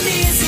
lonely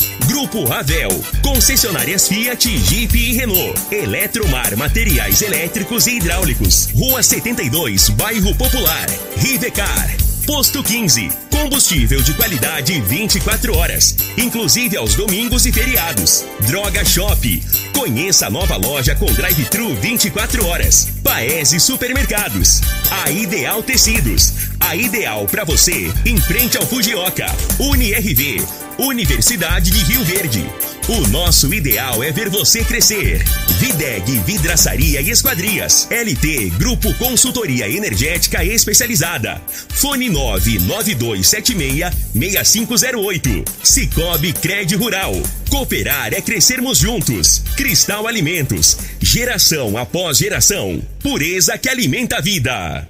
Grupo Ravel. Concessionárias Fiat, Jeep e Renault. Eletromar Materiais Elétricos e Hidráulicos. Rua 72, Bairro Popular. Rivecar. Posto 15. Combustível de qualidade 24 horas, inclusive aos domingos e feriados. Droga Shop. Conheça a nova loja com drive-thru 24 horas. Paese Supermercados. A Ideal Tecidos. A ideal para você em frente ao Fujioka. UniRV. Universidade de Rio Verde. O nosso ideal é ver você crescer. Videg Vidraçaria e Esquadrias. LT Grupo Consultoria Energética Especializada. Fone 99276-6508. Cicobi Cred Rural. Cooperar é crescermos juntos. Cristal Alimentos. Geração após geração. Pureza que alimenta a vida.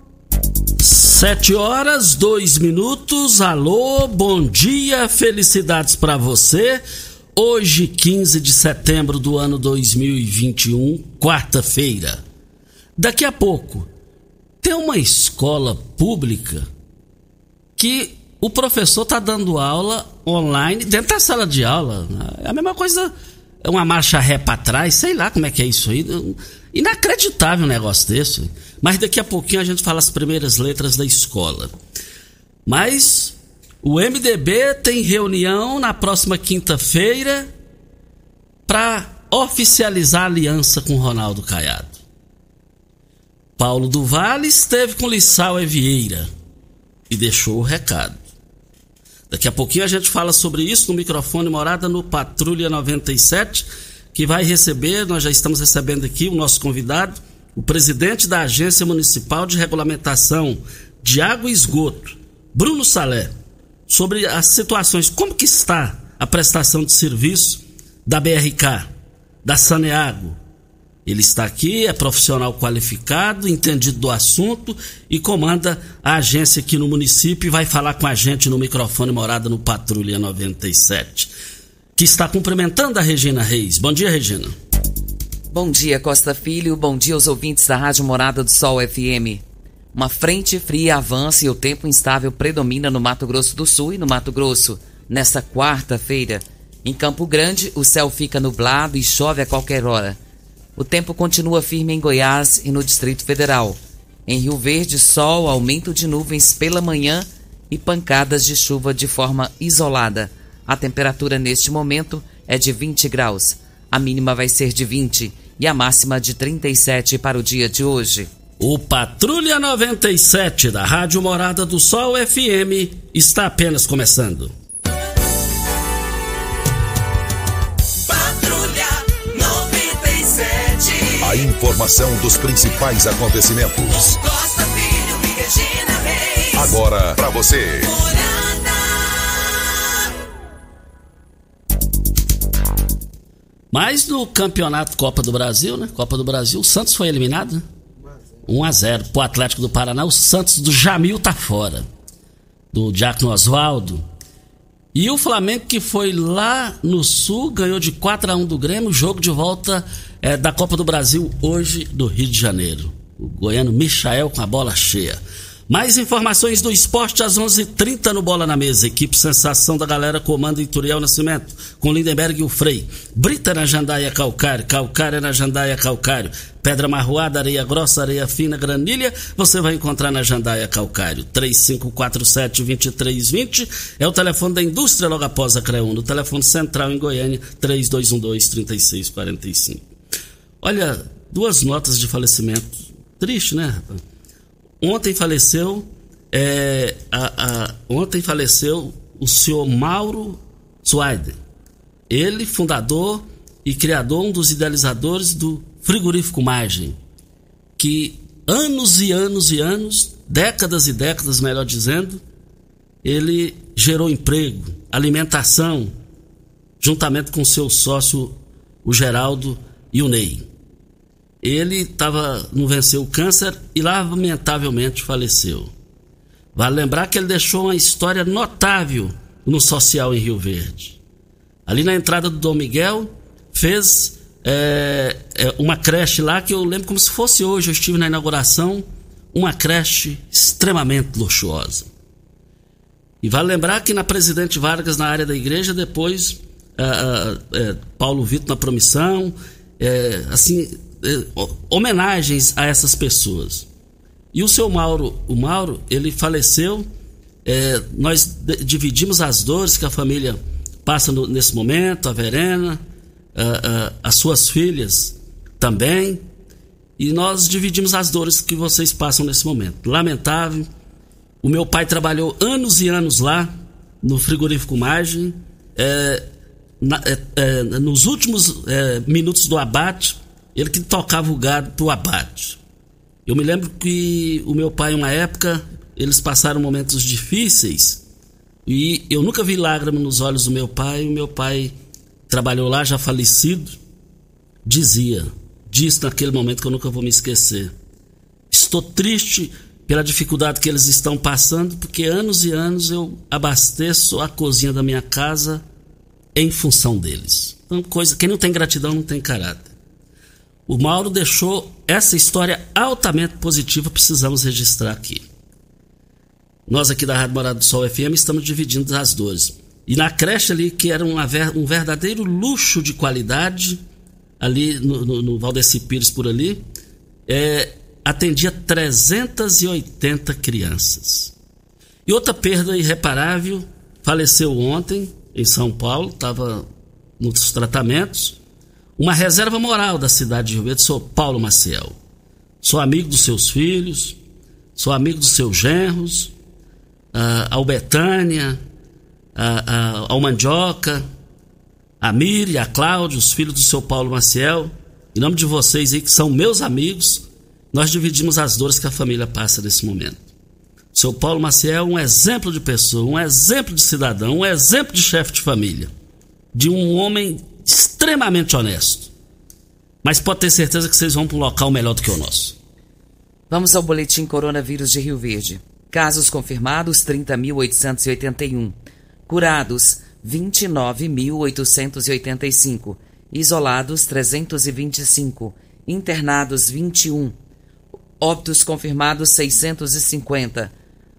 Sete horas, dois minutos. Alô, bom dia, felicidades para você. Hoje, 15 de setembro do ano 2021, quarta-feira. Daqui a pouco, tem uma escola pública que o professor está dando aula online dentro da sala de aula. É a mesma coisa, é uma marcha ré para trás, sei lá como é que é isso aí. Inacreditável um negócio desse. Mas daqui a pouquinho a gente fala as primeiras letras da escola. Mas o MDB tem reunião na próxima quinta-feira para oficializar a aliança com Ronaldo Caiado. Paulo do Vale esteve com Lissau Evieira e deixou o recado. Daqui a pouquinho a gente fala sobre isso no microfone Morada no Patrulha 97, que vai receber, nós já estamos recebendo aqui o nosso convidado, o presidente da Agência Municipal de Regulamentação de Água e Esgoto, Bruno Salé, sobre as situações, como que está a prestação de serviço da BRK, da Saneago. Ele está aqui, é profissional qualificado, entendido do assunto e comanda a agência aqui no município e vai falar com a gente no microfone morada no Patrulha 97. Que está cumprimentando a Regina Reis. Bom dia, Regina. Bom dia, Costa Filho. Bom dia aos ouvintes da Rádio Morada do Sol FM. Uma frente fria avança e o tempo instável predomina no Mato Grosso do Sul e no Mato Grosso. Nesta quarta-feira, em Campo Grande, o céu fica nublado e chove a qualquer hora. O tempo continua firme em Goiás e no Distrito Federal. Em Rio Verde, sol, aumento de nuvens pela manhã e pancadas de chuva de forma isolada. A temperatura neste momento é de 20 graus. A mínima vai ser de 20 e a máxima de 37 para o dia de hoje. O Patrulha 97 da Rádio Morada do Sol FM está apenas começando. Patrulha 97. A informação dos principais acontecimentos. Costa Filho e Regina Reis. Agora para você. Morada. Mas no campeonato Copa do Brasil, né? Copa do Brasil, o Santos foi eliminado, né? 1 a 0 pro Atlético do Paraná. O Santos do Jamil tá fora. Do Diácono Oswaldo. E o Flamengo que foi lá no Sul, ganhou de 4 a 1 do Grêmio, jogo de volta é, da Copa do Brasil hoje do Rio de Janeiro. O goiano Michael com a bola cheia. Mais informações do esporte às 11:30 h 30 no Bola na Mesa. Equipe Sensação da Galera comanda Ituriel Nascimento, com Lindenberg e o Frei. Brita na Jandaia Calcário, Calcário na Jandaia Calcário. Pedra marroada, areia grossa, areia fina, granilha, você vai encontrar na Jandaia Calcário. 3547-2320 é o telefone da indústria logo após a CREUN. No telefone central em Goiânia, 3212-3645. Olha, duas notas de falecimento. Triste, né, rapaz? Ontem faleceu, é, a, a, ontem faleceu o senhor Mauro Suaide. Ele, fundador e criador, um dos idealizadores do frigorífico Margem, que anos e anos e anos, décadas e décadas, melhor dizendo, ele gerou emprego, alimentação, juntamente com seu sócio, o Geraldo e o Ney ele tava, não venceu o câncer e lamentavelmente faleceu. Vale lembrar que ele deixou uma história notável no social em Rio Verde. Ali na entrada do Dom Miguel, fez é, é, uma creche lá que eu lembro como se fosse hoje. Eu estive na inauguração, uma creche extremamente luxuosa. E vale lembrar que na Presidente Vargas, na área da igreja, depois é, Paulo Vitor na promissão, assim, eh, homenagens a essas pessoas. E o seu Mauro, o Mauro, ele faleceu. É, nós dividimos as dores que a família passa no, nesse momento, a Verena, a, a, as suas filhas também. E nós dividimos as dores que vocês passam nesse momento. Lamentável. O meu pai trabalhou anos e anos lá, no frigorífico Margem. É, na, é, nos últimos minutos do abate, ele que tocava o gado pro abate. Eu me lembro que o meu pai, uma época, eles passaram momentos difíceis e eu nunca vi lágrimas nos olhos do meu pai. O meu pai trabalhou lá, já falecido, dizia, disse naquele momento que eu nunca vou me esquecer. Estou triste pela dificuldade que eles estão passando, porque anos e anos eu abasteço a cozinha da minha casa em função deles. Então, coisa, quem não tem gratidão não tem caráter. O Mauro deixou essa história altamente positiva, precisamos registrar aqui. Nós aqui da Rádio Morada do Sol FM estamos dividindo as dores. E na creche ali, que era um verdadeiro luxo de qualidade, ali no, no, no Valdeci Pires por ali, é, atendia 380 crianças. E outra perda irreparável, faleceu ontem em São Paulo, estava nos tratamentos, uma reserva moral da cidade de Rio Verde, sou Paulo Maciel. Sou amigo dos seus filhos, sou amigo dos seus genros, uh, ao Betânia, uh, uh, ao Mandioca, a Miri, a Cláudio, os filhos do seu Paulo Maciel. Em nome de vocês aí que são meus amigos, nós dividimos as dores que a família passa nesse momento. O seu Paulo Maciel é um exemplo de pessoa, um exemplo de cidadão, um exemplo de chefe de família. De um homem extremamente honesto. Mas pode ter certeza que vocês vão para um local melhor do que o nosso. Vamos ao boletim coronavírus de Rio Verde. Casos confirmados 30.881. Curados 29.885. Isolados 325. Internados 21. Óbitos confirmados 650.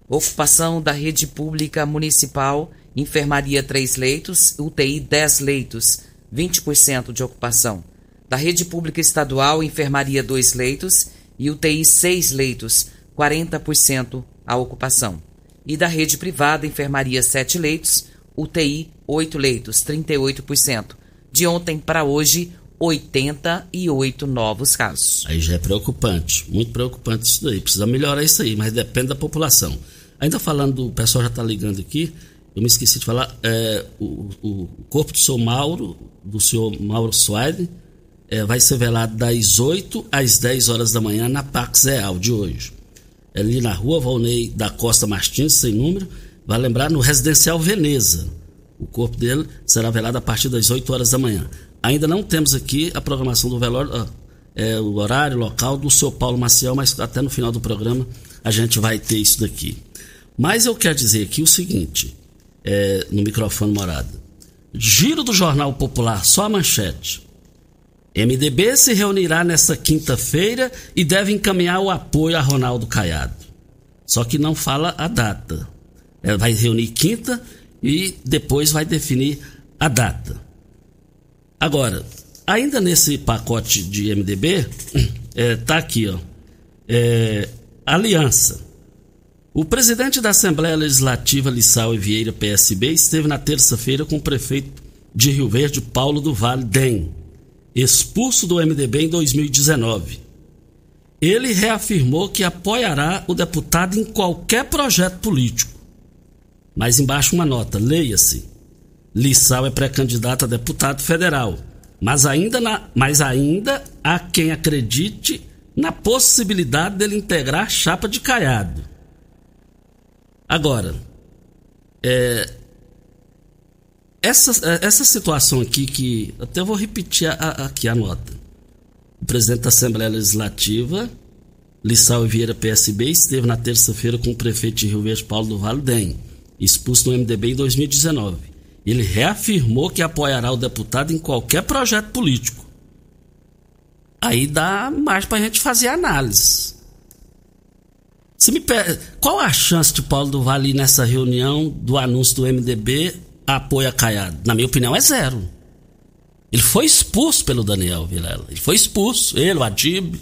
Ocupação da rede pública municipal, enfermaria 3 leitos, UTI 10 leitos. 20% de ocupação. Da rede pública estadual, enfermaria 2 leitos e UTI 6 leitos, 40% a ocupação. E da rede privada, enfermaria 7 leitos, UTI 8 leitos, 38%. De ontem para hoje, 88 novos casos. Aí já é preocupante, muito preocupante isso daí. Precisa melhorar isso aí, mas depende da população. Ainda falando, o pessoal já está ligando aqui, eu me esqueci de falar, é, o, o, corpo do senhor Mauro, do senhor Mauro Suaide, é, vai ser velado das 8 às 10 horas da manhã na Pax Real de hoje. É ali na rua Valnei da Costa Martins, sem número, vai lembrar no Residencial Veneza. O corpo dele será velado a partir das 8 horas da manhã. Ainda não temos aqui a programação do velório, é, o horário, local do seu Paulo Maciel, mas até no final do programa a gente vai ter isso daqui. Mas eu quero dizer aqui o seguinte: é, no microfone morada. Giro do Jornal Popular, só a manchete. MDB se reunirá nesta quinta-feira e deve encaminhar o apoio a Ronaldo Caiado. Só que não fala a data. Ela vai reunir quinta e depois vai definir a data. Agora, ainda nesse pacote de MDB, é, tá aqui, ó. É, aliança. O presidente da Assembleia Legislativa, Lissau Vieira, PSB, esteve na terça-feira com o prefeito de Rio Verde, Paulo do Vale expulso do MDB em 2019. Ele reafirmou que apoiará o deputado em qualquer projeto político. Mas embaixo uma nota, leia-se. Lissau é pré-candidato a deputado federal, mas ainda, na, mas ainda há quem acredite na possibilidade dele integrar chapa de Caiado. Agora, é, essa, essa situação aqui que. Até vou repetir a, a, aqui a nota. O presidente da Assembleia Legislativa, Lissau Vieira PSB, esteve na terça-feira com o prefeito de Rio Verde, Paulo do Vale Dem, expulso no MDB em 2019. Ele reafirmou que apoiará o deputado em qualquer projeto político. Aí dá mais para a gente fazer análise. Se me per... Qual a chance de Paulo do Vale ir nessa reunião do anúncio do MDB apoio a Caiado? Na minha opinião, é zero. Ele foi expulso pelo Daniel Vilela. Ele foi expulso, ele, o Adib.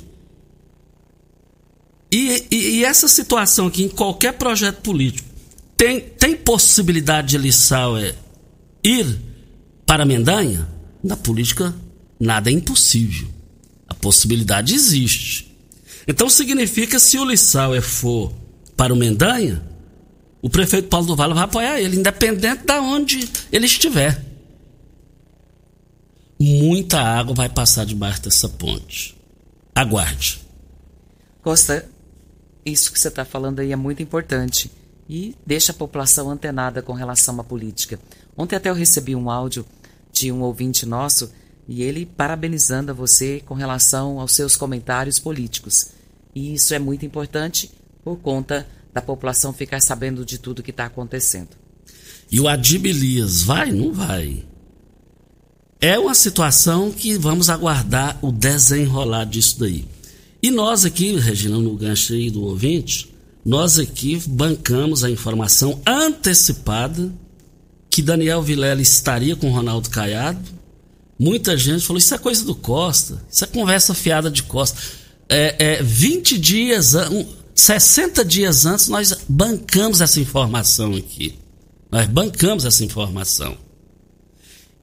E, e, e, essa situação aqui, em qualquer projeto político, tem, tem possibilidade de Lissauer ir para Mendanha? Na política, nada é impossível. A possibilidade existe. Então significa se o Lissauer for para o Mendanha, o prefeito Paulo do Vale vai apoiar ele, independente de onde ele estiver. Muita água vai passar debaixo dessa ponte. Aguarde. Costa, isso que você está falando aí é muito importante e deixa a população antenada com relação à política. Ontem até eu recebi um áudio de um ouvinte nosso e ele parabenizando a você com relação aos seus comentários políticos. E isso é muito importante por conta da população ficar sabendo de tudo que está acontecendo. E o Adib Elias vai? Não vai. É uma situação que vamos aguardar o desenrolar disso daí. E nós aqui, Regina, no gancho aí do ouvinte, nós aqui bancamos a informação antecipada que Daniel Vilela estaria com Ronaldo Caiado. Muita gente falou: Isso é coisa do Costa, isso é conversa fiada de Costa. É, é 20 dias, 60 dias antes, nós bancamos essa informação aqui. Nós bancamos essa informação.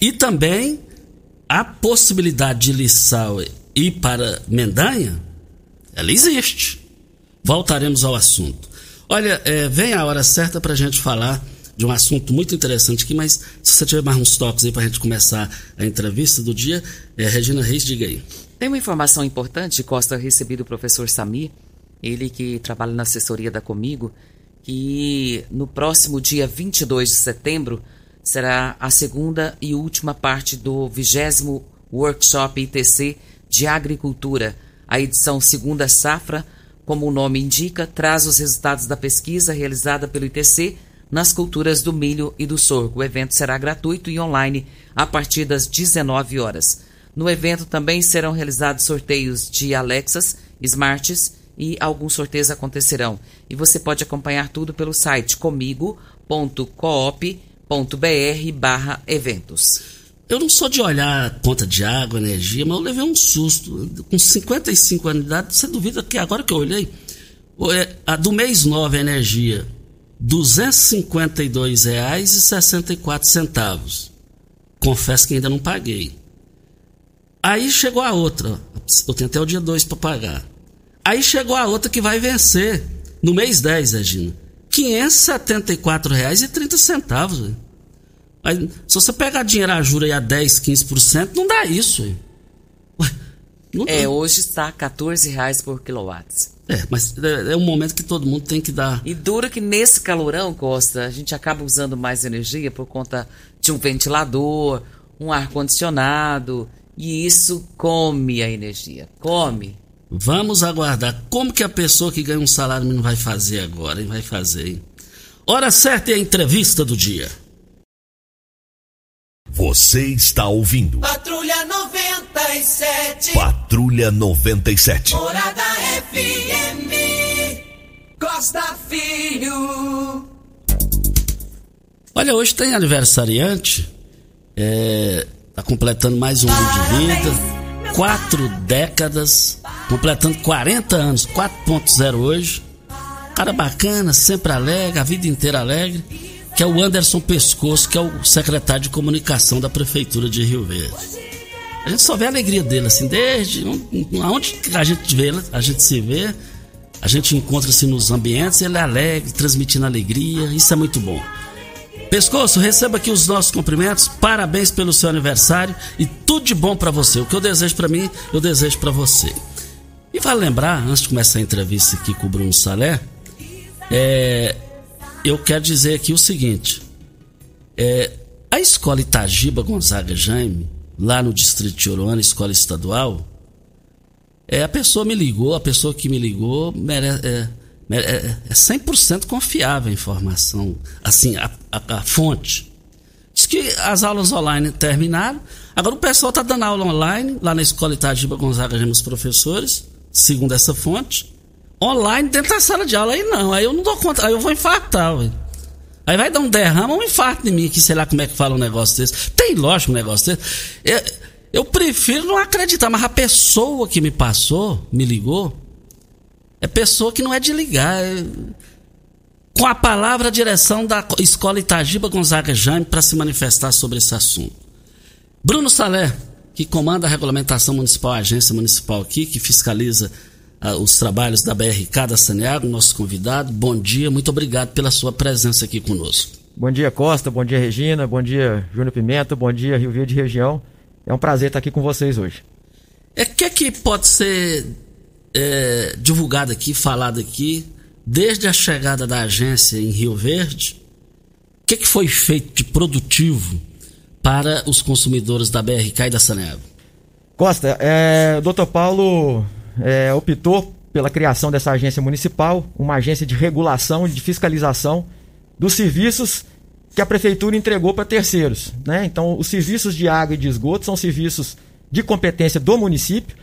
E também a possibilidade de Lissau ir para Mendanha, ela existe. Voltaremos ao assunto. Olha, é, vem a hora certa para a gente falar de um assunto muito interessante aqui, mas se você tiver mais uns toques aí para a gente começar a entrevista do dia, é, Regina Reis, diga aí. Tem uma informação importante, Costa, recebi do professor Samir, ele que trabalha na assessoria da Comigo, que no próximo dia 22 de setembro será a segunda e última parte do vigésimo Workshop ITC de Agricultura, a edição Segunda Safra, como o nome indica, traz os resultados da pesquisa realizada pelo ITC nas culturas do milho e do sorgo. O evento será gratuito e online a partir das 19 horas. No evento também serão realizados sorteios de Alexas, Smarts e alguns sorteios acontecerão. E você pode acompanhar tudo pelo site comigo.coop.br barra eventos. Eu não sou de olhar conta de água, energia, mas eu levei um susto. Com 55 anos de idade, você duvida que agora que eu olhei, é, a do mês 9 a energia, R$ 252,64. Confesso que ainda não paguei. Aí chegou a outra. Eu tenho até o dia 2 para pagar. Aí chegou a outra que vai vencer no mês 10, Regina. R$ 574,30. Mas se você pegar dinheiro a jura aí a 10, 15%, não dá isso. Não é, dá. hoje está 14 reais por quilowatts. É, mas é, é um momento que todo mundo tem que dar. E dura que nesse calorão, Costa, a gente acaba usando mais energia por conta de um ventilador, um ar-condicionado. E isso come a energia. Come. Vamos aguardar. Como que a pessoa que ganha um salário mínimo vai fazer agora, hein? Vai fazer, hein? Hora certa é a entrevista do dia. Você está ouvindo. Patrulha 97. Patrulha 97. Morada FM. Costa Filho. Olha, hoje tem aniversariante, é, tá completando mais um ano de vida, quatro décadas, completando 40 anos, 4.0 hoje. Cara bacana, sempre alegre, a vida inteira alegre, que é o Anderson Pescoço, que é o secretário de comunicação da Prefeitura de Rio Verde. A gente só vê a alegria dele, assim, desde aonde a gente vê, a gente se vê, a gente encontra-se nos ambientes, ele é alegre, transmitindo alegria, isso é muito bom. Pescoço, receba aqui os nossos cumprimentos, parabéns pelo seu aniversário e tudo de bom para você. O que eu desejo para mim, eu desejo para você. E vale lembrar, antes de começar a entrevista aqui com o Bruno Salé, é, eu quero dizer aqui o seguinte: é, a escola Itagiba Gonzaga Jaime, lá no Distrito de Oroana, escola estadual, é, a pessoa me ligou, a pessoa que me ligou mere, é, é, é 100% confiável a informação, assim, a, a, a, fonte. Diz que as aulas online terminaram, agora o pessoal está dando aula online, lá na escola Itagiba Gonzaga Jaime, os professores, segundo essa fonte, online dentro da sala de aula. Aí não, aí eu não dou conta, aí eu vou infartar, véio. Aí vai dar um derrama, um infarto em mim aqui, sei lá como é que fala um negócio desse. Tem lógico um negócio desse. Eu, eu prefiro não acreditar, mas a pessoa que me passou, me ligou, é pessoa que não é de ligar. É... Com a palavra a direção da Escola Itagiba Gonzaga Jaime para se manifestar sobre esse assunto. Bruno Salé, que comanda a regulamentação municipal, a agência municipal aqui, que fiscaliza os trabalhos da BRK da Saneago, nosso convidado. Bom dia, muito obrigado pela sua presença aqui conosco. Bom dia, Costa, bom dia, Regina, bom dia, Júnior Pimenta, bom dia, Rio Verde Região. É um prazer estar aqui com vocês hoje. É que é que pode ser é, divulgado aqui, falado aqui, desde a chegada da agência em Rio Verde? O que, é que foi feito de produtivo para os consumidores da BRK e da Saneago? Costa, é, o doutor Paulo é, optou pela criação dessa agência municipal, uma agência de regulação e de fiscalização dos serviços que a prefeitura entregou para terceiros. Né? Então, os serviços de água e de esgoto são serviços de competência do município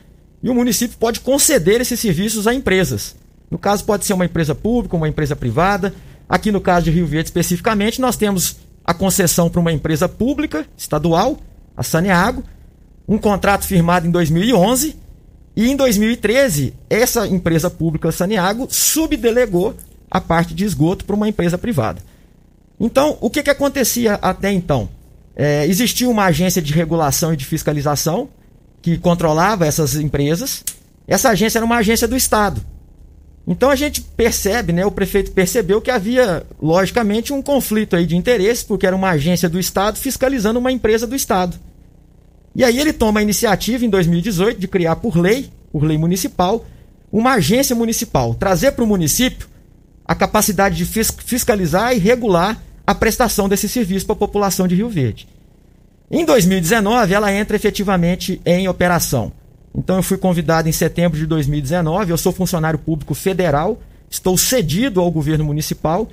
e o município pode conceder esses serviços a empresas. No caso, pode ser uma empresa pública, uma empresa privada. Aqui no caso de Rio Verde especificamente, nós temos a concessão para uma empresa pública, estadual, a Saneago, um contrato firmado em 2011 e em 2013, essa empresa pública Saneago subdelegou a parte de esgoto para uma empresa privada. Então, o que, que acontecia até então? É, existia uma agência de regulação e de fiscalização que controlava essas empresas. Essa agência era uma agência do Estado. Então a gente percebe, né, o prefeito percebeu que havia, logicamente, um conflito aí de interesse, porque era uma agência do Estado fiscalizando uma empresa do Estado. E aí ele toma a iniciativa em 2018 de criar por lei, por lei municipal, uma agência municipal, trazer para o município a capacidade de fiscalizar e regular a prestação desse serviço para a população de Rio Verde. Em 2019, ela entra efetivamente em operação. Então, eu fui convidado em setembro de 2019. Eu sou funcionário público federal, estou cedido ao governo municipal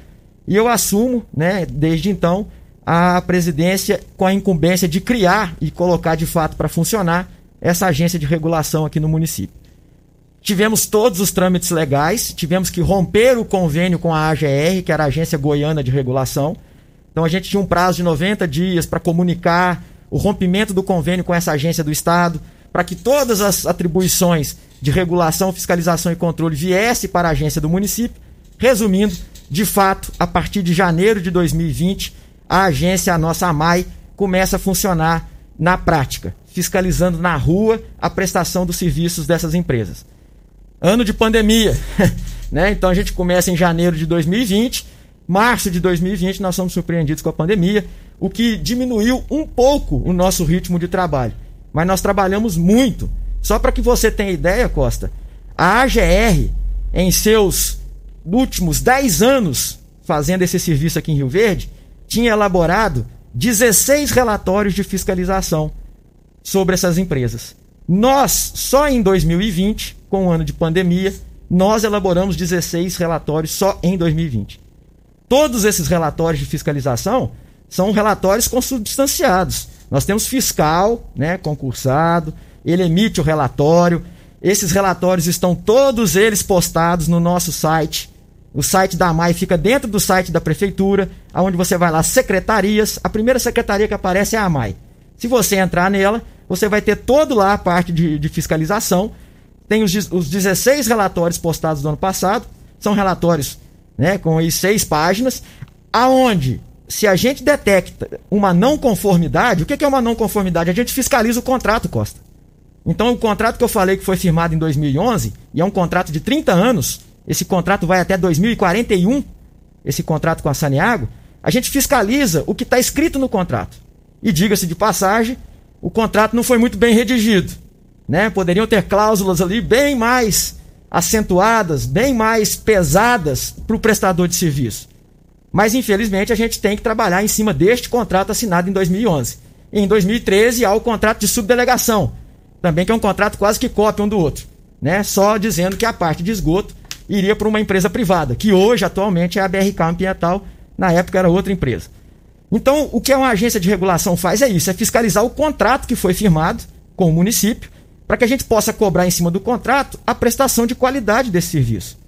e eu assumo, né, desde então, a presidência com a incumbência de criar e colocar de fato para funcionar essa agência de regulação aqui no município. Tivemos todos os trâmites legais, tivemos que romper o convênio com a AGR, que era a Agência Goiana de Regulação. Então a gente tinha um prazo de 90 dias para comunicar o rompimento do convênio com essa agência do Estado, para que todas as atribuições de regulação, fiscalização e controle viesse para a agência do município. Resumindo, de fato, a partir de janeiro de 2020, a agência, a nossa AMAI, começa a funcionar na prática, fiscalizando na rua a prestação dos serviços dessas empresas. Ano de pandemia, né? Então a gente começa em janeiro de 2020, março de 2020 nós somos surpreendidos com a pandemia, o que diminuiu um pouco o nosso ritmo de trabalho. Mas nós trabalhamos muito. Só para que você tenha ideia, Costa, a AGR, em seus últimos 10 anos fazendo esse serviço aqui em Rio Verde, tinha elaborado 16 relatórios de fiscalização sobre essas empresas. Nós, só em 2020, com o ano de pandemia, nós elaboramos 16 relatórios só em 2020. Todos esses relatórios de fiscalização são relatórios consubstanciados. Nós temos fiscal, né, concursado, ele emite o relatório. Esses relatórios estão todos eles postados no nosso site O site da AMAI fica dentro do site da prefeitura, aonde você vai lá, secretarias. A primeira secretaria que aparece é a AMAI. Se você entrar nela, você vai ter todo lá a parte de, de fiscalização. Tem os, os 16 relatórios postados do ano passado. São relatórios né, com aí seis páginas, aonde se a gente detecta uma não conformidade, o que é uma não conformidade? A gente fiscaliza o contrato, Costa. Então, o contrato que eu falei que foi firmado em 2011, e é um contrato de 30 anos, esse contrato vai até 2041, esse contrato com a Saniago, a gente fiscaliza o que está escrito no contrato. E diga-se de passagem, o contrato não foi muito bem redigido. Né? Poderiam ter cláusulas ali bem mais acentuadas, bem mais pesadas para o prestador de serviço. Mas, infelizmente, a gente tem que trabalhar em cima deste contrato assinado em 2011. E em 2013 há o contrato de subdelegação, também que é um contrato quase que cópia um do outro, né? Só dizendo que a parte de esgoto iria para uma empresa privada, que hoje atualmente é a BRK Ambiental, na época era outra empresa. Então, o que uma agência de regulação faz é isso, é fiscalizar o contrato que foi firmado com o município, para que a gente possa cobrar em cima do contrato a prestação de qualidade desse serviço.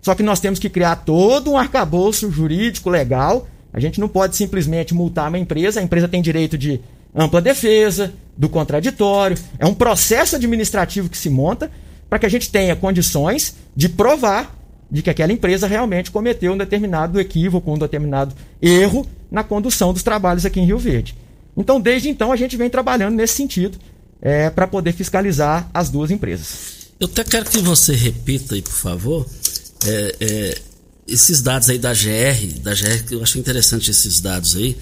Só que nós temos que criar todo um arcabouço jurídico legal. A gente não pode simplesmente multar uma empresa, a empresa tem direito de ampla defesa, do contraditório. É um processo administrativo que se monta para que a gente tenha condições de provar de que aquela empresa realmente cometeu um determinado equívoco, um determinado erro na condução dos trabalhos aqui em Rio Verde. Então, desde então, a gente vem trabalhando nesse sentido é, para poder fiscalizar as duas empresas. Eu até quero que você repita aí, por favor, é, é, esses dados aí da GR, da GR, que eu acho interessante esses dados aí.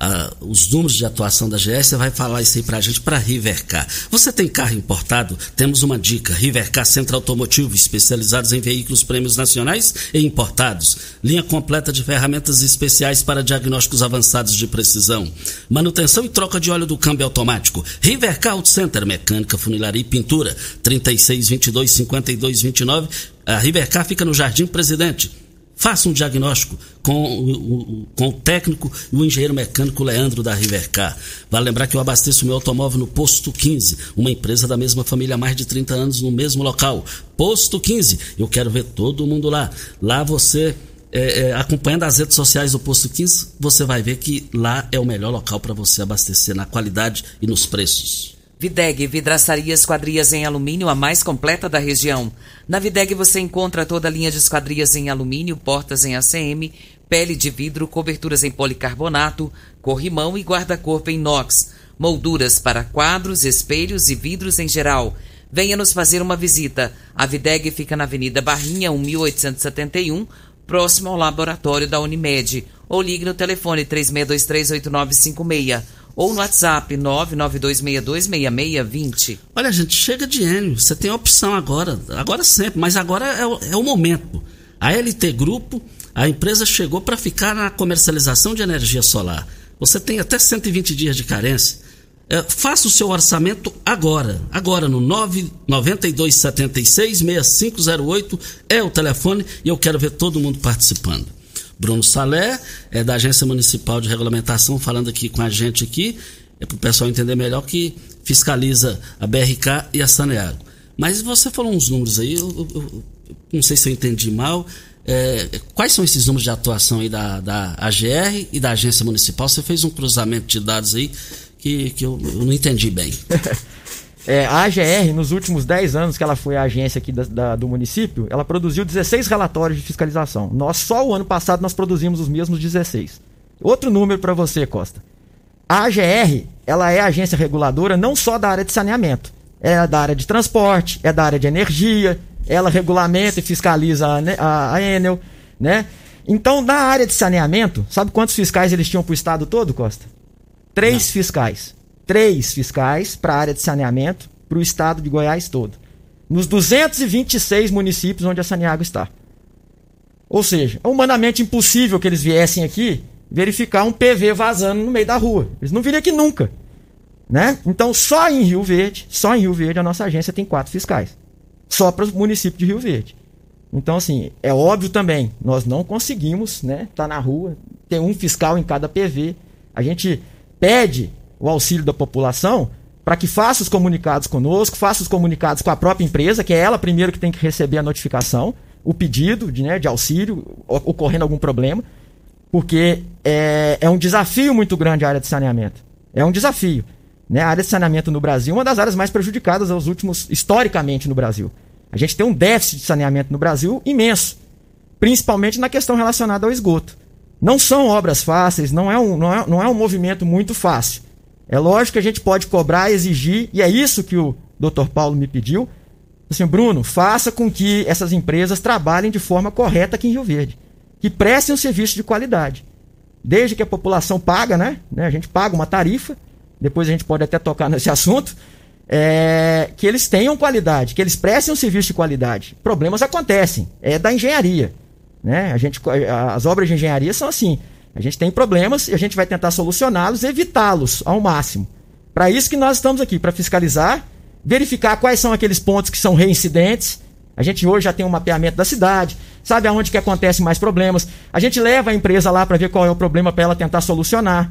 É, a, os números de atuação da GR, você vai falar isso aí pra gente para Rivercar. Você tem carro importado? Temos uma dica. Rivercar Centro Automotivo, especializados em veículos prêmios nacionais e importados. Linha completa de ferramentas especiais para diagnósticos avançados de precisão. Manutenção e troca de óleo do câmbio automático. Rivercar Auto Center, mecânica, funilaria e pintura. 36 22 52 29. A Rivercar fica no Jardim Presidente. Faça um diagnóstico com o, com o técnico e o engenheiro mecânico Leandro da Rivercar. Vale lembrar que eu abasteço meu automóvel no Posto 15, uma empresa da mesma família há mais de 30 anos no mesmo local. Posto 15. Eu quero ver todo mundo lá. Lá você. É, é, acompanhando as redes sociais do Posto 15, você vai ver que lá é o melhor local para você abastecer na qualidade e nos preços. Videg, vidraçaria esquadrias em alumínio, a mais completa da região. Na Videg você encontra toda a linha de esquadrias em alumínio, portas em ACM, pele de vidro, coberturas em policarbonato, corrimão e guarda-corpo em inox, molduras para quadros, espelhos e vidros em geral. Venha nos fazer uma visita. A Videg fica na Avenida Barrinha, 1871, próximo ao laboratório da Unimed. Ou ligue no telefone 36238956 ou no WhatsApp 992626620. Olha, gente, chega de Enio. Você tem opção agora, agora sempre, mas agora é o, é o momento. A LT Grupo, a empresa chegou para ficar na comercialização de energia solar. Você tem até 120 dias de carência. É, faça o seu orçamento agora. Agora no 992766508 é o telefone e eu quero ver todo mundo participando. Bruno Salé, é da Agência Municipal de Regulamentação, falando aqui com a gente aqui, é para o pessoal entender melhor que fiscaliza a BRK e a Saneago. Mas você falou uns números aí, eu, eu, eu não sei se eu entendi mal. É, quais são esses números de atuação aí da, da AGR e da Agência Municipal? Você fez um cruzamento de dados aí que, que eu, eu não entendi bem. É, a AGR, nos últimos 10 anos que ela foi a agência aqui da, da, do município, ela produziu 16 relatórios de fiscalização. Nós, só o ano passado, nós produzimos os mesmos 16. Outro número para você, Costa. A AGR, ela é agência reguladora não só da área de saneamento. É da área de transporte, é da área de energia, ela regulamenta e fiscaliza a, a, a Enel, né? Então, na área de saneamento, sabe quantos fiscais eles tinham para o estado todo, Costa? Três não. fiscais três fiscais para a área de saneamento para o estado de Goiás todo. Nos 226 municípios onde a Saneago está. Ou seja, é humanamente impossível que eles viessem aqui verificar um PV vazando no meio da rua. Eles não viriam aqui nunca. Né? Então, só em Rio Verde, só em Rio Verde, a nossa agência tem quatro fiscais. Só para o município de Rio Verde. Então, assim, é óbvio também, nós não conseguimos, né? Tá na rua, ter um fiscal em cada PV. A gente pede o auxílio da população para que faça os comunicados conosco, faça os comunicados com a própria empresa, que é ela primeiro que tem que receber a notificação, o pedido de, né, de auxílio, ocorrendo algum problema, porque é, é um desafio muito grande a área de saneamento. É um desafio. Né? A área de saneamento no Brasil é uma das áreas mais prejudicadas aos últimos, historicamente, no Brasil. A gente tem um déficit de saneamento no Brasil imenso, principalmente na questão relacionada ao esgoto. Não são obras fáceis, não é um, não é, não é um movimento muito fácil. É lógico que a gente pode cobrar, exigir, e é isso que o Dr. Paulo me pediu. Assim, Bruno, faça com que essas empresas trabalhem de forma correta aqui em Rio Verde, que prestem um serviço de qualidade. Desde que a população paga, né? A gente paga uma tarifa, depois a gente pode até tocar nesse assunto, é, que eles tenham qualidade, que eles prestem um serviço de qualidade. Problemas acontecem, é da engenharia. Né? A gente, as obras de engenharia são assim. A gente tem problemas e a gente vai tentar solucioná-los, evitá-los ao máximo. Para isso que nós estamos aqui, para fiscalizar, verificar quais são aqueles pontos que são reincidentes. A gente hoje já tem um mapeamento da cidade, sabe aonde que acontecem mais problemas. A gente leva a empresa lá para ver qual é o problema para ela tentar solucionar.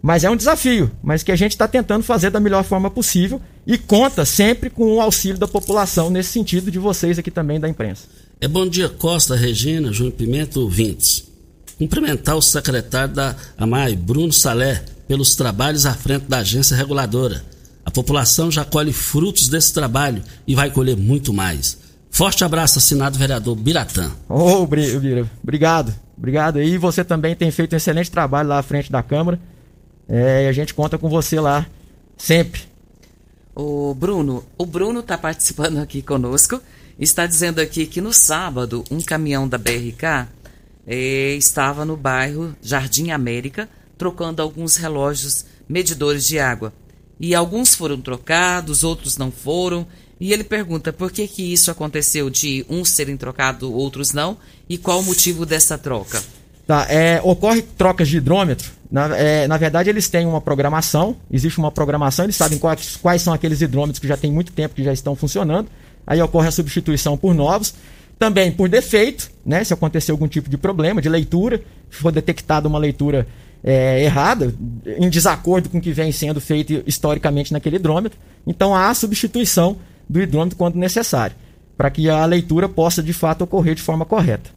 Mas é um desafio, mas que a gente está tentando fazer da melhor forma possível e conta sempre com o auxílio da população nesse sentido de vocês aqui também da imprensa. É bom dia, Costa, Regina, Júnior Pimenta, ouvintes. Cumprimentar o secretário da AMAI, Bruno Salé, pelos trabalhos à frente da agência reguladora. A população já colhe frutos desse trabalho e vai colher muito mais. Forte abraço, assinado vereador Biratã. Ô, oh, Bira, obrigado. Obrigado aí. Você também tem feito um excelente trabalho lá à frente da Câmara. É, e a gente conta com você lá sempre. O Bruno, o Bruno está participando aqui conosco. Está dizendo aqui que no sábado um caminhão da BRK estava no bairro Jardim América trocando alguns relógios medidores de água. E alguns foram trocados, outros não foram. E ele pergunta por que, que isso aconteceu de uns serem trocados, outros não, e qual o motivo dessa troca. Tá, é, ocorre trocas de hidrômetro. Na, é, na verdade, eles têm uma programação, existe uma programação, eles sabem quais, quais são aqueles hidrômetros que já tem muito tempo que já estão funcionando. Aí ocorre a substituição por novos. Também por defeito, né? Se acontecer algum tipo de problema de leitura, se for detectada uma leitura é, errada, em desacordo com o que vem sendo feito historicamente naquele hidrômetro. Então há a substituição do hidrômetro quando necessário, para que a leitura possa de fato ocorrer de forma correta.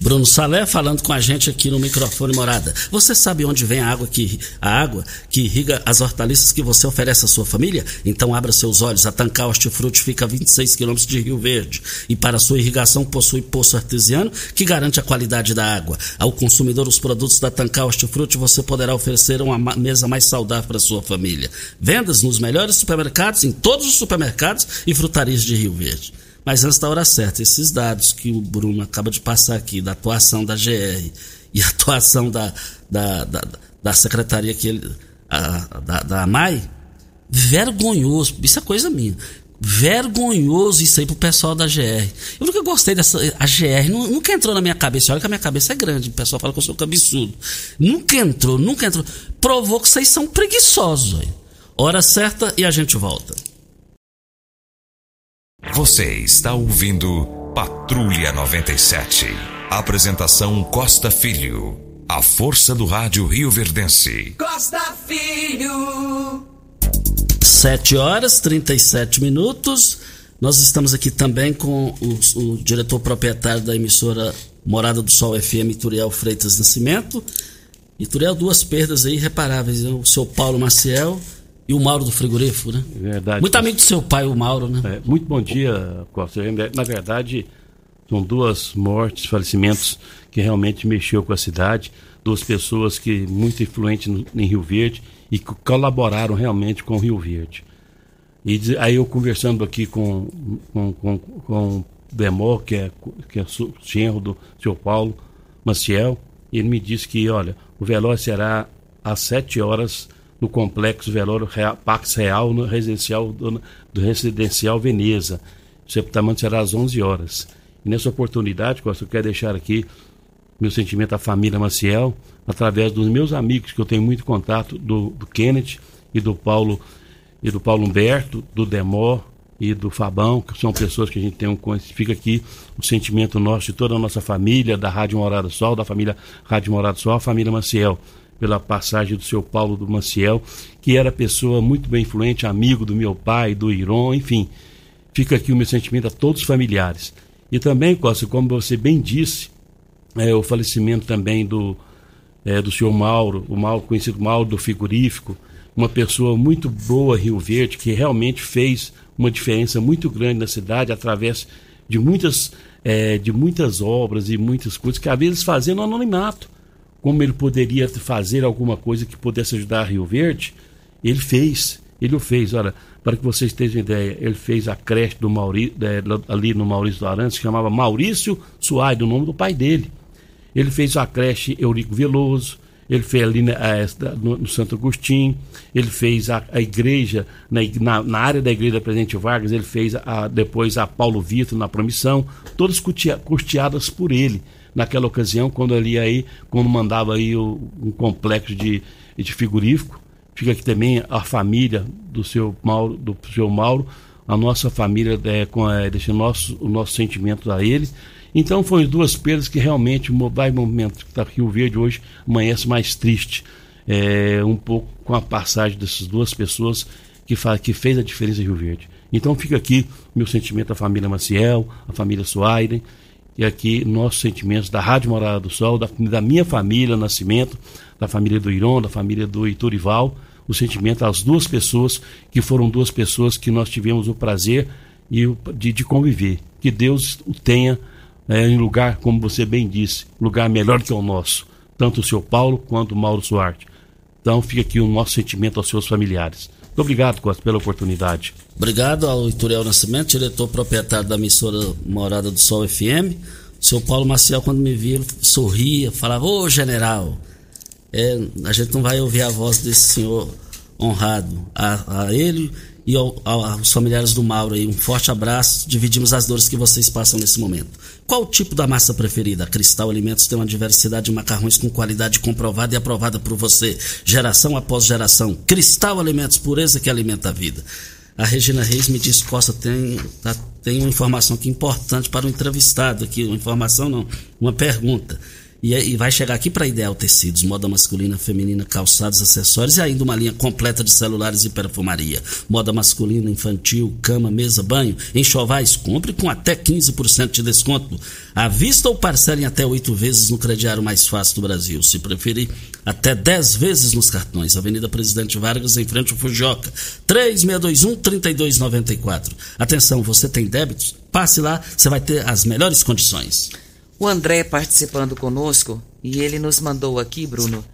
Bruno Salé falando com a gente aqui no microfone morada. Você sabe onde vem a água que a água que irriga as hortaliças que você oferece à sua família? Então abra seus olhos. A Tancar Hortifruti fica a 26 quilômetros de Rio Verde e para sua irrigação possui poço artesiano que garante a qualidade da água. Ao consumidor os produtos da Tancar Hortifruti você poderá oferecer uma mesa mais saudável para sua família. Vendas nos melhores supermercados, em todos os supermercados e frutarias de Rio Verde. Mas antes da hora certa, esses dados que o Bruno acaba de passar aqui, da atuação da GR e a atuação da, da, da, da secretaria que ele, a, da, da AMAI, vergonhoso, isso é coisa minha. Vergonhoso isso aí pro pessoal da GR. Eu nunca gostei dessa. A GR nunca entrou na minha cabeça. Olha que a minha cabeça é grande. O pessoal fala que eu sou cabeçudo. Nunca entrou, nunca entrou. Provou que vocês são preguiçosos. Véio. Hora certa e a gente volta. Você está ouvindo Patrulha 97. Apresentação Costa Filho. A força do rádio Rio Verdense. Costa Filho. 7 horas 37 minutos. Nós estamos aqui também com o, o diretor proprietário da emissora Morada do Sol FM, Turiel Freitas Nascimento. E Turiel, duas perdas aí irreparáveis. Né? O seu Paulo Maciel e o Mauro do frigorífico, né? Verdade. Muito amigo do seu pai, o Mauro, né? É, muito bom dia, Costa. Na verdade, são duas mortes, falecimentos que realmente mexeu com a cidade. Duas pessoas que muito influentes no, em Rio Verde e que colaboraram realmente com o Rio Verde. E aí eu conversando aqui com, com, com, com o Demó, que é, que é genro do seu Paulo Maciel, ele me disse que, olha, o velório será às sete horas no complexo velório Real, Pax Real no residencial do, residencial Veneza. O sepultamento será às 11 horas. E nessa oportunidade, Costa, eu quero deixar aqui meu sentimento à família Maciel, através dos meus amigos que eu tenho muito contato, do, do Kenneth e do Paulo e do Paulo Humberto, do Demó e do Fabão, que são pessoas que a gente tem um fica aqui o sentimento nosso de toda a nossa família, da Rádio Morada Sol, da família Rádio Morada Sol, a família Maciel pela passagem do seu Paulo do Maciel, que era pessoa muito bem influente, amigo do meu pai, do Iron, enfim. Fica aqui o meu sentimento a todos os familiares. E também, Costa, como você bem disse, é, o falecimento também do, é, do senhor Mauro, o Mauro, conhecido Mauro do Frigorífico, uma pessoa muito boa, Rio Verde, que realmente fez uma diferença muito grande na cidade através de muitas, é, de muitas obras e muitas coisas que às vezes fazendo anonimato. Como ele poderia fazer alguma coisa que pudesse ajudar a Rio Verde, ele fez. Ele o fez. Olha, para que vocês tenham ideia, ele fez a creche do Maurício, é, ali no Maurício do Arantes, que chamava Maurício Suai, do nome do pai dele. Ele fez a creche Eurico Veloso, ele fez ali no, no, Santo Agostinho, ele fez a, a igreja, na, na, área da igreja da Presidente Vargas, ele fez a, depois a Paulo Vitor na Promissão, todas custeadas por ele naquela ocasião, quando ali aí, quando mandava aí o, um complexo de, de frigorífico. Fica aqui também a família do seu Mauro, do seu Mauro, a nossa família é, com, é, nosso, o nosso sentimento a ele então foram duas perdas que realmente vai momento que está Rio Verde hoje amanhece mais triste, é, um pouco com a passagem dessas duas pessoas que, faz, que fez a diferença em Rio Verde. Então fica aqui meu sentimento à família Maciel, à família Soaiden, e aqui nossos sentimentos da Rádio Morada do Sol, da, da minha família Nascimento, da família do Iron, da família do Iturival, o sentimento às duas pessoas que foram duas pessoas que nós tivemos o prazer e o, de, de conviver. Que Deus o tenha é, em lugar, como você bem disse, lugar melhor que o nosso, tanto o seu Paulo quanto o Mauro Suarte. Então fica aqui o nosso sentimento aos seus familiares. Muito obrigado, Costa, pela oportunidade. Obrigado ao Ituriel Nascimento, diretor proprietário da emissora Morada do Sol FM. O seu Paulo Maciel, quando me via, sorria, falava, ô general, é, a gente não vai ouvir a voz desse senhor honrado. A, a ele e ao, aos familiares do Mauro aí, um forte abraço. Dividimos as dores que vocês passam nesse momento. Qual o tipo da massa preferida? A Cristal Alimentos tem uma diversidade de macarrões com qualidade comprovada e aprovada por você, geração após geração. Cristal Alimentos, pureza que alimenta a vida. A Regina Reis me diz, Costa, tem, tá, tem uma informação aqui importante para o entrevistado aqui, uma informação não, uma pergunta. E, e vai chegar aqui para Ideal Tecidos, moda masculina, feminina, calçados, acessórios e ainda uma linha completa de celulares e perfumaria. Moda masculina, infantil, cama, mesa, banho, enxovais, compre com até 15% de desconto. À vista ou parcelem até oito vezes no crediário mais fácil do Brasil. Se preferir, até 10 vezes nos cartões. Avenida Presidente Vargas, em frente ao Fujioka. 3621-3294. Atenção, você tem débitos? Passe lá, você vai ter as melhores condições. O André participando conosco e ele nos mandou aqui, Bruno,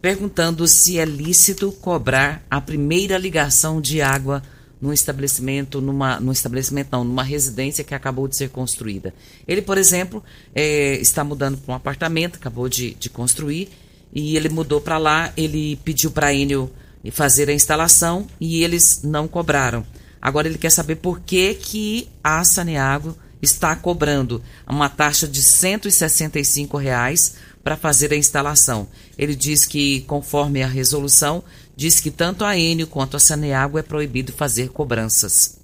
perguntando se é lícito cobrar a primeira ligação de água num estabelecimento, numa, num estabelecimento não, numa residência que acabou de ser construída. Ele, por exemplo, é, está mudando para um apartamento, acabou de, de construir, e ele mudou para lá, ele pediu para a Enel fazer a instalação e eles não cobraram. Agora ele quer saber por que, que a Saneago está cobrando uma taxa de 165 reais para fazer a instalação. Ele diz que, conforme a resolução, diz que tanto a Enio quanto a Saneago é proibido fazer cobranças.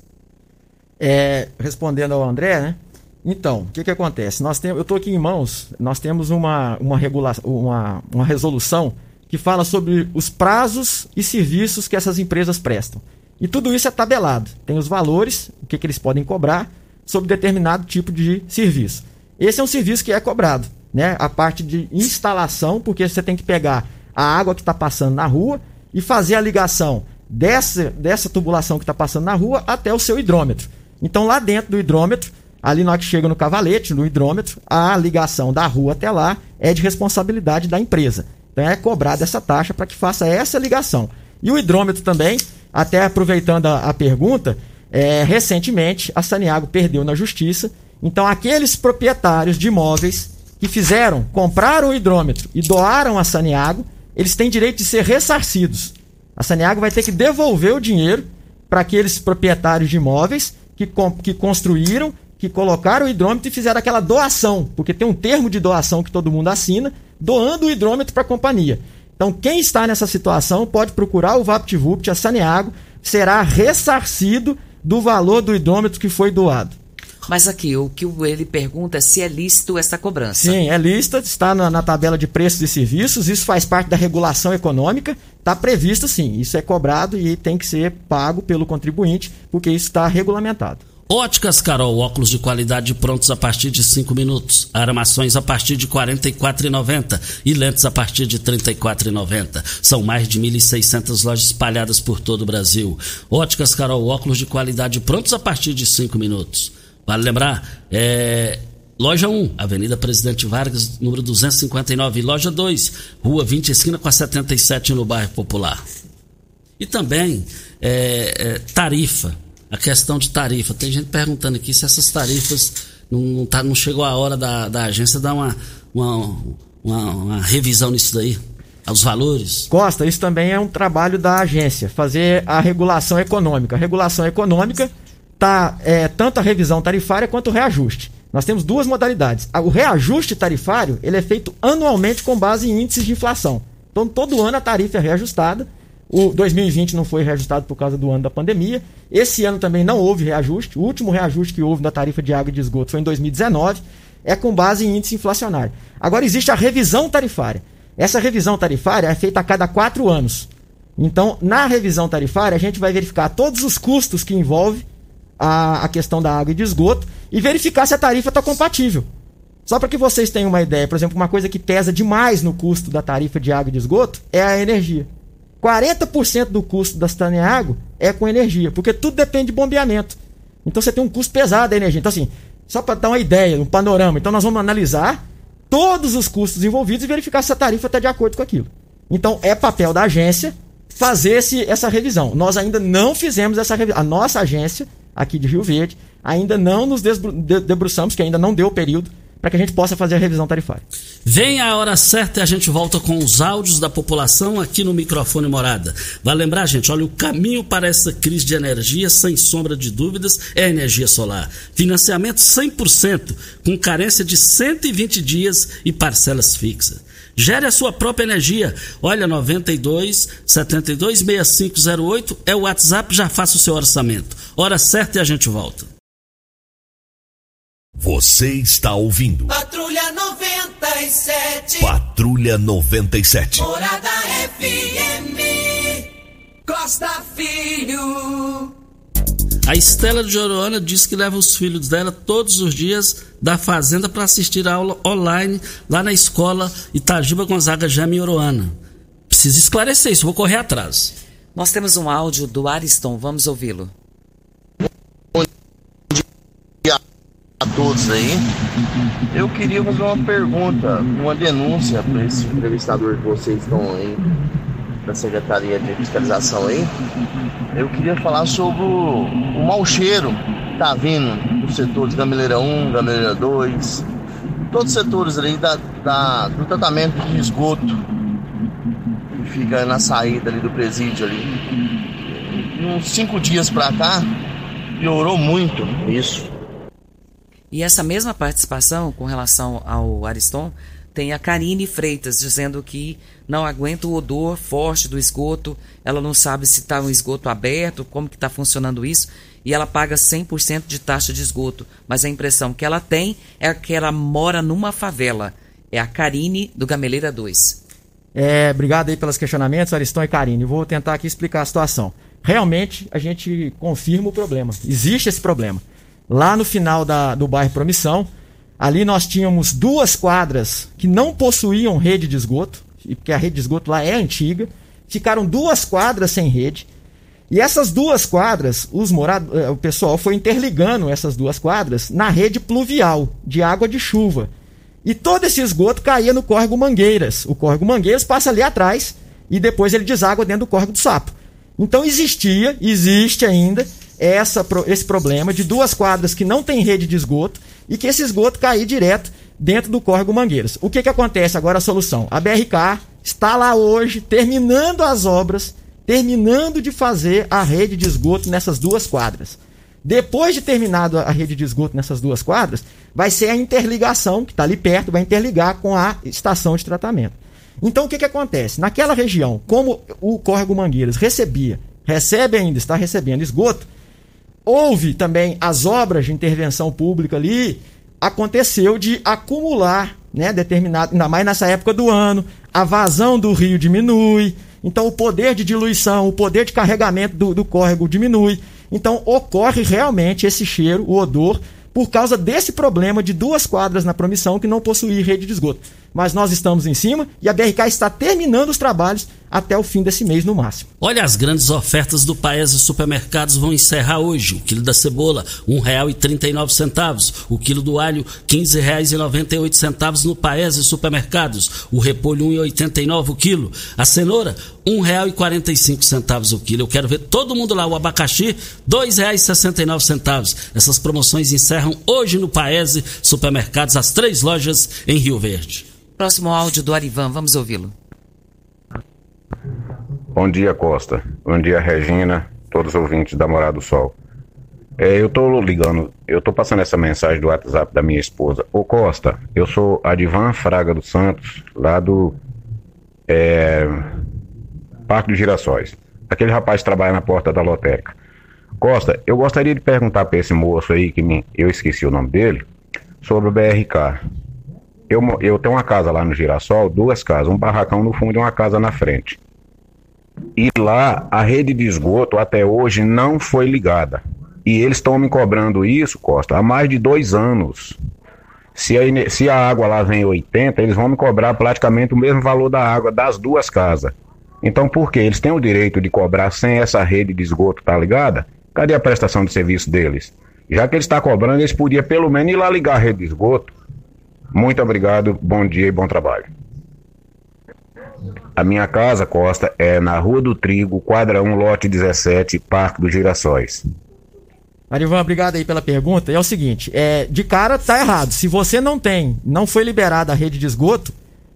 É, respondendo ao André, né? Então, o que, que acontece? Nós temos, eu estou aqui em mãos, nós temos uma, uma, regulação, uma, uma resolução que fala sobre os prazos e serviços que essas empresas prestam. E tudo isso é tabelado. Tem os valores, o que, que eles podem cobrar, sobre determinado tipo de serviço. Esse é um serviço que é cobrado, né? A parte de instalação, porque você tem que pegar a água que está passando na rua e fazer a ligação dessa, dessa tubulação que está passando na rua até o seu hidrômetro. Então, lá dentro do hidrômetro, ali na hora que chega no cavalete, no hidrômetro, a ligação da rua até lá é de responsabilidade da empresa. Então, é cobrada essa taxa para que faça essa ligação. E o hidrômetro também, até aproveitando a, a pergunta, é, recentemente, a Saniago perdeu na justiça. Então, aqueles proprietários de imóveis que fizeram, compraram o hidrômetro e doaram a Saniago, eles têm direito de ser ressarcidos. A Saniago vai ter que devolver o dinheiro para aqueles proprietários de imóveis que, que construíram, que colocaram o hidrômetro e fizeram aquela doação, porque tem um termo de doação que todo mundo assina, doando o hidrômetro para a companhia. Então, quem está nessa situação pode procurar o VaptVupt, a Saneago, será ressarcido do valor do hidrômetro que foi doado. Mas aqui, o que ele pergunta é se é lícito essa cobrança. Sim, é lícita, está na, na tabela de preços e serviços, isso faz parte da regulação econômica, está previsto sim, isso é cobrado e tem que ser pago pelo contribuinte, porque isso está regulamentado. Óticas Carol, óculos de qualidade prontos a partir de 5 minutos. Armações a partir de R$ 44,90 e lentes a partir de R$ 34,90. São mais de 1.600 lojas espalhadas por todo o Brasil. Óticas Carol, óculos de qualidade prontos a partir de 5 minutos. Vale lembrar, é, Loja 1, Avenida Presidente Vargas, número 259. Loja 2, Rua 20, esquina com a 77, no bairro Popular. E também é, é, tarifa, a questão de tarifa. Tem gente perguntando aqui se essas tarifas não, não, tá, não chegou a hora da, da agência dar uma, uma, uma, uma revisão nisso daí aos valores? Costa, isso também é um trabalho da agência, fazer a regulação econômica. A regulação econômica tá é, tanto a revisão tarifária quanto o reajuste. Nós temos duas modalidades. O reajuste tarifário ele é feito anualmente com base em índices de inflação. Então, todo ano a tarifa é reajustada. O 2020 não foi reajustado por causa do ano da pandemia. Esse ano também não houve reajuste. O último reajuste que houve na tarifa de água e de esgoto foi em 2019. É com base em índice inflacionário. Agora existe a revisão tarifária. Essa revisão tarifária é feita a cada quatro anos. Então, na revisão tarifária, a gente vai verificar todos os custos que envolve a, a questão da água e de esgoto e verificar se a tarifa está compatível. Só para que vocês tenham uma ideia, por exemplo, uma coisa que pesa demais no custo da tarifa de água e de esgoto é a energia. 40% do custo da Saneago é com energia, porque tudo depende de bombeamento. Então você tem um custo pesado da energia. Então, assim, só para dar uma ideia, um panorama, então nós vamos analisar todos os custos envolvidos e verificar se a tarifa está de acordo com aquilo. Então, é papel da agência fazer esse, essa revisão. Nós ainda não fizemos essa revisão. A nossa agência aqui de Rio Verde. Ainda não nos debruçamos, que ainda não deu o período, para que a gente possa fazer a revisão tarifária. Vem a hora certa e a gente volta com os áudios da população aqui no microfone morada. Vai lembrar, gente, olha, o caminho para essa crise de energia, sem sombra de dúvidas, é a energia solar. Financiamento 100%, com carência de 120 dias e parcelas fixas. Gere a sua própria energia. Olha, 92 72 6508 é o WhatsApp, já faça o seu orçamento. Hora certa e a gente volta. Você está ouvindo. Patrulha 97. Patrulha 97. Morada FM. Costa Filho. A Estela de Joroana diz que leva os filhos dela todos os dias da fazenda para assistir a aula online lá na escola Itagiba Gonzaga Jame Oroana. Precisa esclarecer isso, vou correr atrás. Nós temos um áudio do Ariston, vamos ouvi-lo. Todos aí. Eu queria fazer uma pergunta, uma denúncia para esse entrevistador que vocês estão aí da Secretaria de Fiscalização aí, eu queria falar sobre o, o mau cheiro que tá vindo dos setores Gameleira 1, Gameleira 2, todos os setores ali da, da, do tratamento de esgoto que fica na saída ali do presídio ali. uns cinco dias para cá, piorou muito isso. E essa mesma participação com relação ao Ariston tem a Karine Freitas dizendo que não aguenta o odor forte do esgoto, ela não sabe se está um esgoto aberto, como que está funcionando isso, e ela paga 100% de taxa de esgoto. Mas a impressão que ela tem é que ela mora numa favela. É a Karine do Gameleira 2. É, obrigado aí pelos questionamentos, Aristão e Karine. Vou tentar aqui explicar a situação. Realmente, a gente confirma o problema. Existe esse problema. Lá no final da, do bairro Promissão, Ali nós tínhamos duas quadras que não possuíam rede de esgoto, porque a rede de esgoto lá é antiga. Ficaram duas quadras sem rede. E essas duas quadras, os morado, eh, o pessoal foi interligando essas duas quadras na rede pluvial de água de chuva. E todo esse esgoto caía no córrego Mangueiras. O córrego Mangueiras passa ali atrás e depois ele deságua dentro do córrego do Sapo. Então existia, existe ainda essa, esse problema de duas quadras que não tem rede de esgoto e que esse esgoto cair direto dentro do córrego Mangueiras. O que, que acontece agora a solução? A BRK está lá hoje terminando as obras, terminando de fazer a rede de esgoto nessas duas quadras. Depois de terminado a rede de esgoto nessas duas quadras, vai ser a interligação, que está ali perto, vai interligar com a estação de tratamento. Então o que, que acontece? Naquela região, como o córrego Mangueiras recebia, recebe ainda, está recebendo esgoto, houve também as obras de intervenção pública ali, aconteceu de acumular, né, determinado, ainda mais nessa época do ano, a vazão do rio diminui, então o poder de diluição, o poder de carregamento do, do córrego diminui. Então ocorre realmente esse cheiro, o odor, por causa desse problema de duas quadras na promissão que não possuía rede de esgoto. Mas nós estamos em cima e a BRK está terminando os trabalhos até o fim desse mês no máximo. Olha, as grandes ofertas do Paese Supermercados vão encerrar hoje. O quilo da cebola, R$ 1,39. O quilo do alho, R$ 15,98 no Paese Supermercados. O repolho, R$ 1,89 o quilo. A cenoura, R$ 1,45 o quilo. Eu quero ver todo mundo lá. O abacaxi, R$ 2,69. Essas promoções encerram hoje no Paese Supermercados, as três lojas em Rio Verde. Próximo áudio do Arivan, vamos ouvi-lo. Bom dia, Costa. Bom dia, Regina, todos os ouvintes da Morada do Sol. É, eu tô ligando, eu tô passando essa mensagem do WhatsApp da minha esposa. Ô Costa, eu sou Adivan Fraga dos Santos, lá do é, Parque dos Girassóis. Aquele rapaz trabalha na porta da lotérica. Costa, eu gostaria de perguntar para esse moço aí, que me, eu esqueci o nome dele, sobre o BRK. Eu, eu tenho uma casa lá no Girassol, duas casas, um barracão no fundo e uma casa na frente. E lá a rede de esgoto até hoje não foi ligada. E eles estão me cobrando isso, Costa, há mais de dois anos. Se a, se a água lá vem 80, eles vão me cobrar praticamente o mesmo valor da água das duas casas. Então por quê? Eles têm o direito de cobrar sem essa rede de esgoto tá ligada? Cadê a prestação de serviço deles? Já que eles estão tá cobrando, eles podiam pelo menos ir lá ligar a rede de esgoto. Muito obrigado, bom dia e bom trabalho. A minha casa, Costa, é na Rua do Trigo, quadra 1, lote 17, Parque dos Girassóis. Marivan, obrigado aí pela pergunta. É o seguinte, é, de cara tá errado. Se você não tem, não foi liberada a rede de esgoto,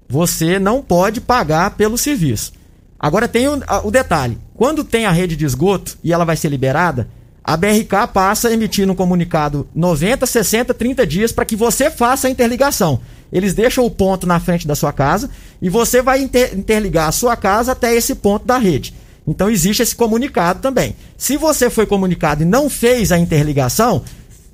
você não pode pagar pelo serviço. Agora tem o, o detalhe: quando tem a rede de esgoto e ela vai ser liberada, a BRK passa emitindo um comunicado 90, 60, 30 dias para que você faça a interligação. Eles deixam o ponto na frente da sua casa e você vai inter interligar a sua casa até esse ponto da rede. Então existe esse comunicado também. Se você foi comunicado e não fez a interligação,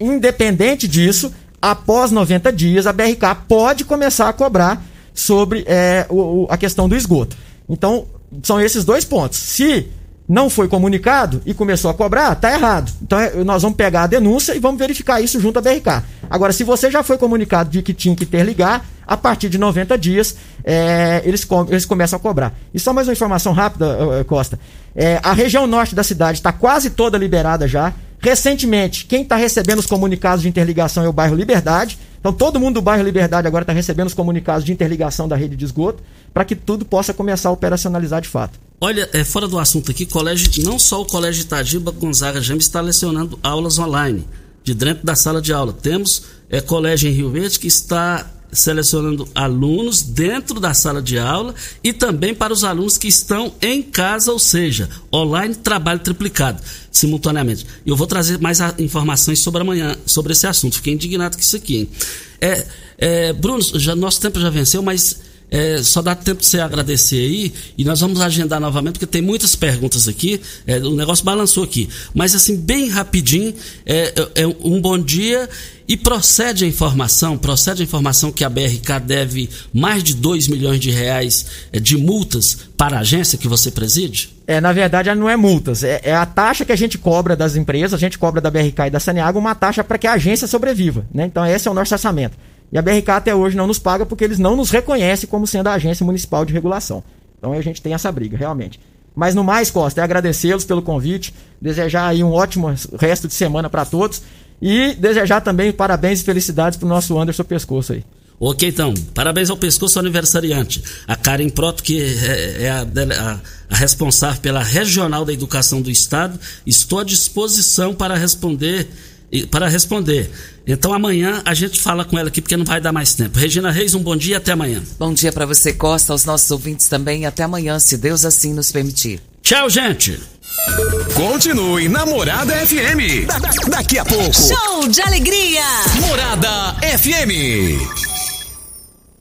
independente disso, após 90 dias, a BRK pode começar a cobrar sobre é, o, a questão do esgoto. Então, são esses dois pontos. Se não foi comunicado e começou a cobrar, tá errado. Então é, nós vamos pegar a denúncia e vamos verificar isso junto à BRK. Agora, se você já foi comunicado de que tinha que interligar, a partir de 90 dias é, eles, eles começam a cobrar. E só mais uma informação rápida, Costa. É, a região norte da cidade está quase toda liberada já. Recentemente, quem está recebendo os comunicados de interligação é o bairro Liberdade. Então, todo mundo do bairro Liberdade agora está recebendo os comunicados de interligação da rede de esgoto para que tudo possa começar a operacionalizar de fato. Olha, é, fora do assunto aqui, colégio, não só o Colégio Itagiba Gonzaga James está lecionando aulas online, de dentro da sala de aula. Temos é, colégio em Rio Verde que está selecionando alunos dentro da sala de aula e também para os alunos que estão em casa, ou seja, online trabalho triplicado, simultaneamente. Eu vou trazer mais informações sobre amanhã, sobre esse assunto. Fiquei indignado com isso aqui. Hein? É, é, Bruno, já, nosso tempo já venceu, mas é, só dá tempo de você agradecer aí e nós vamos agendar novamente, porque tem muitas perguntas aqui. É, o negócio balançou aqui. Mas, assim, bem rapidinho, é, é, é um bom dia. E procede a informação, procede a informação que a BRK deve mais de 2 milhões de reais é, de multas para a agência que você preside? É, na verdade, não é multas, é, é, a taxa que a gente cobra das empresas, a gente cobra da BRK e da Saneago uma taxa para que a agência sobreviva. Né? Então, esse é o nosso orçamento. E a BRK até hoje não nos paga porque eles não nos reconhecem como sendo a agência municipal de regulação. Então a gente tem essa briga, realmente. Mas no mais, Costa, é agradecê-los pelo convite, desejar aí um ótimo resto de semana para todos e desejar também parabéns e felicidades para o nosso Anderson Pescoço aí. Ok, então, parabéns ao pescoço aniversariante. A Karen Proto, que é, é a, a, a, responsável pela Regional da Educação do Estado, estou à disposição para responder para responder. Então amanhã a gente fala com ela aqui porque não vai dar mais tempo. Regina Reis, um bom dia até amanhã. Bom dia para você, Costa, aos nossos ouvintes também. Até amanhã, se Deus assim nos permitir. Tchau, gente. Continue na Morada FM. Da daqui a pouco. Show de alegria. Morada FM.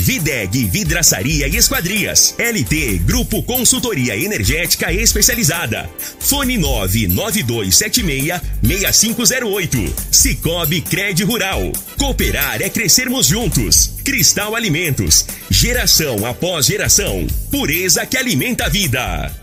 Videg Vidraçaria e Esquadrias. LT Grupo Consultoria Energética Especializada. Fone 99276-6508. Cicobi Cred Rural. Cooperar é crescermos juntos. Cristal Alimentos. Geração após geração. Pureza que alimenta a vida.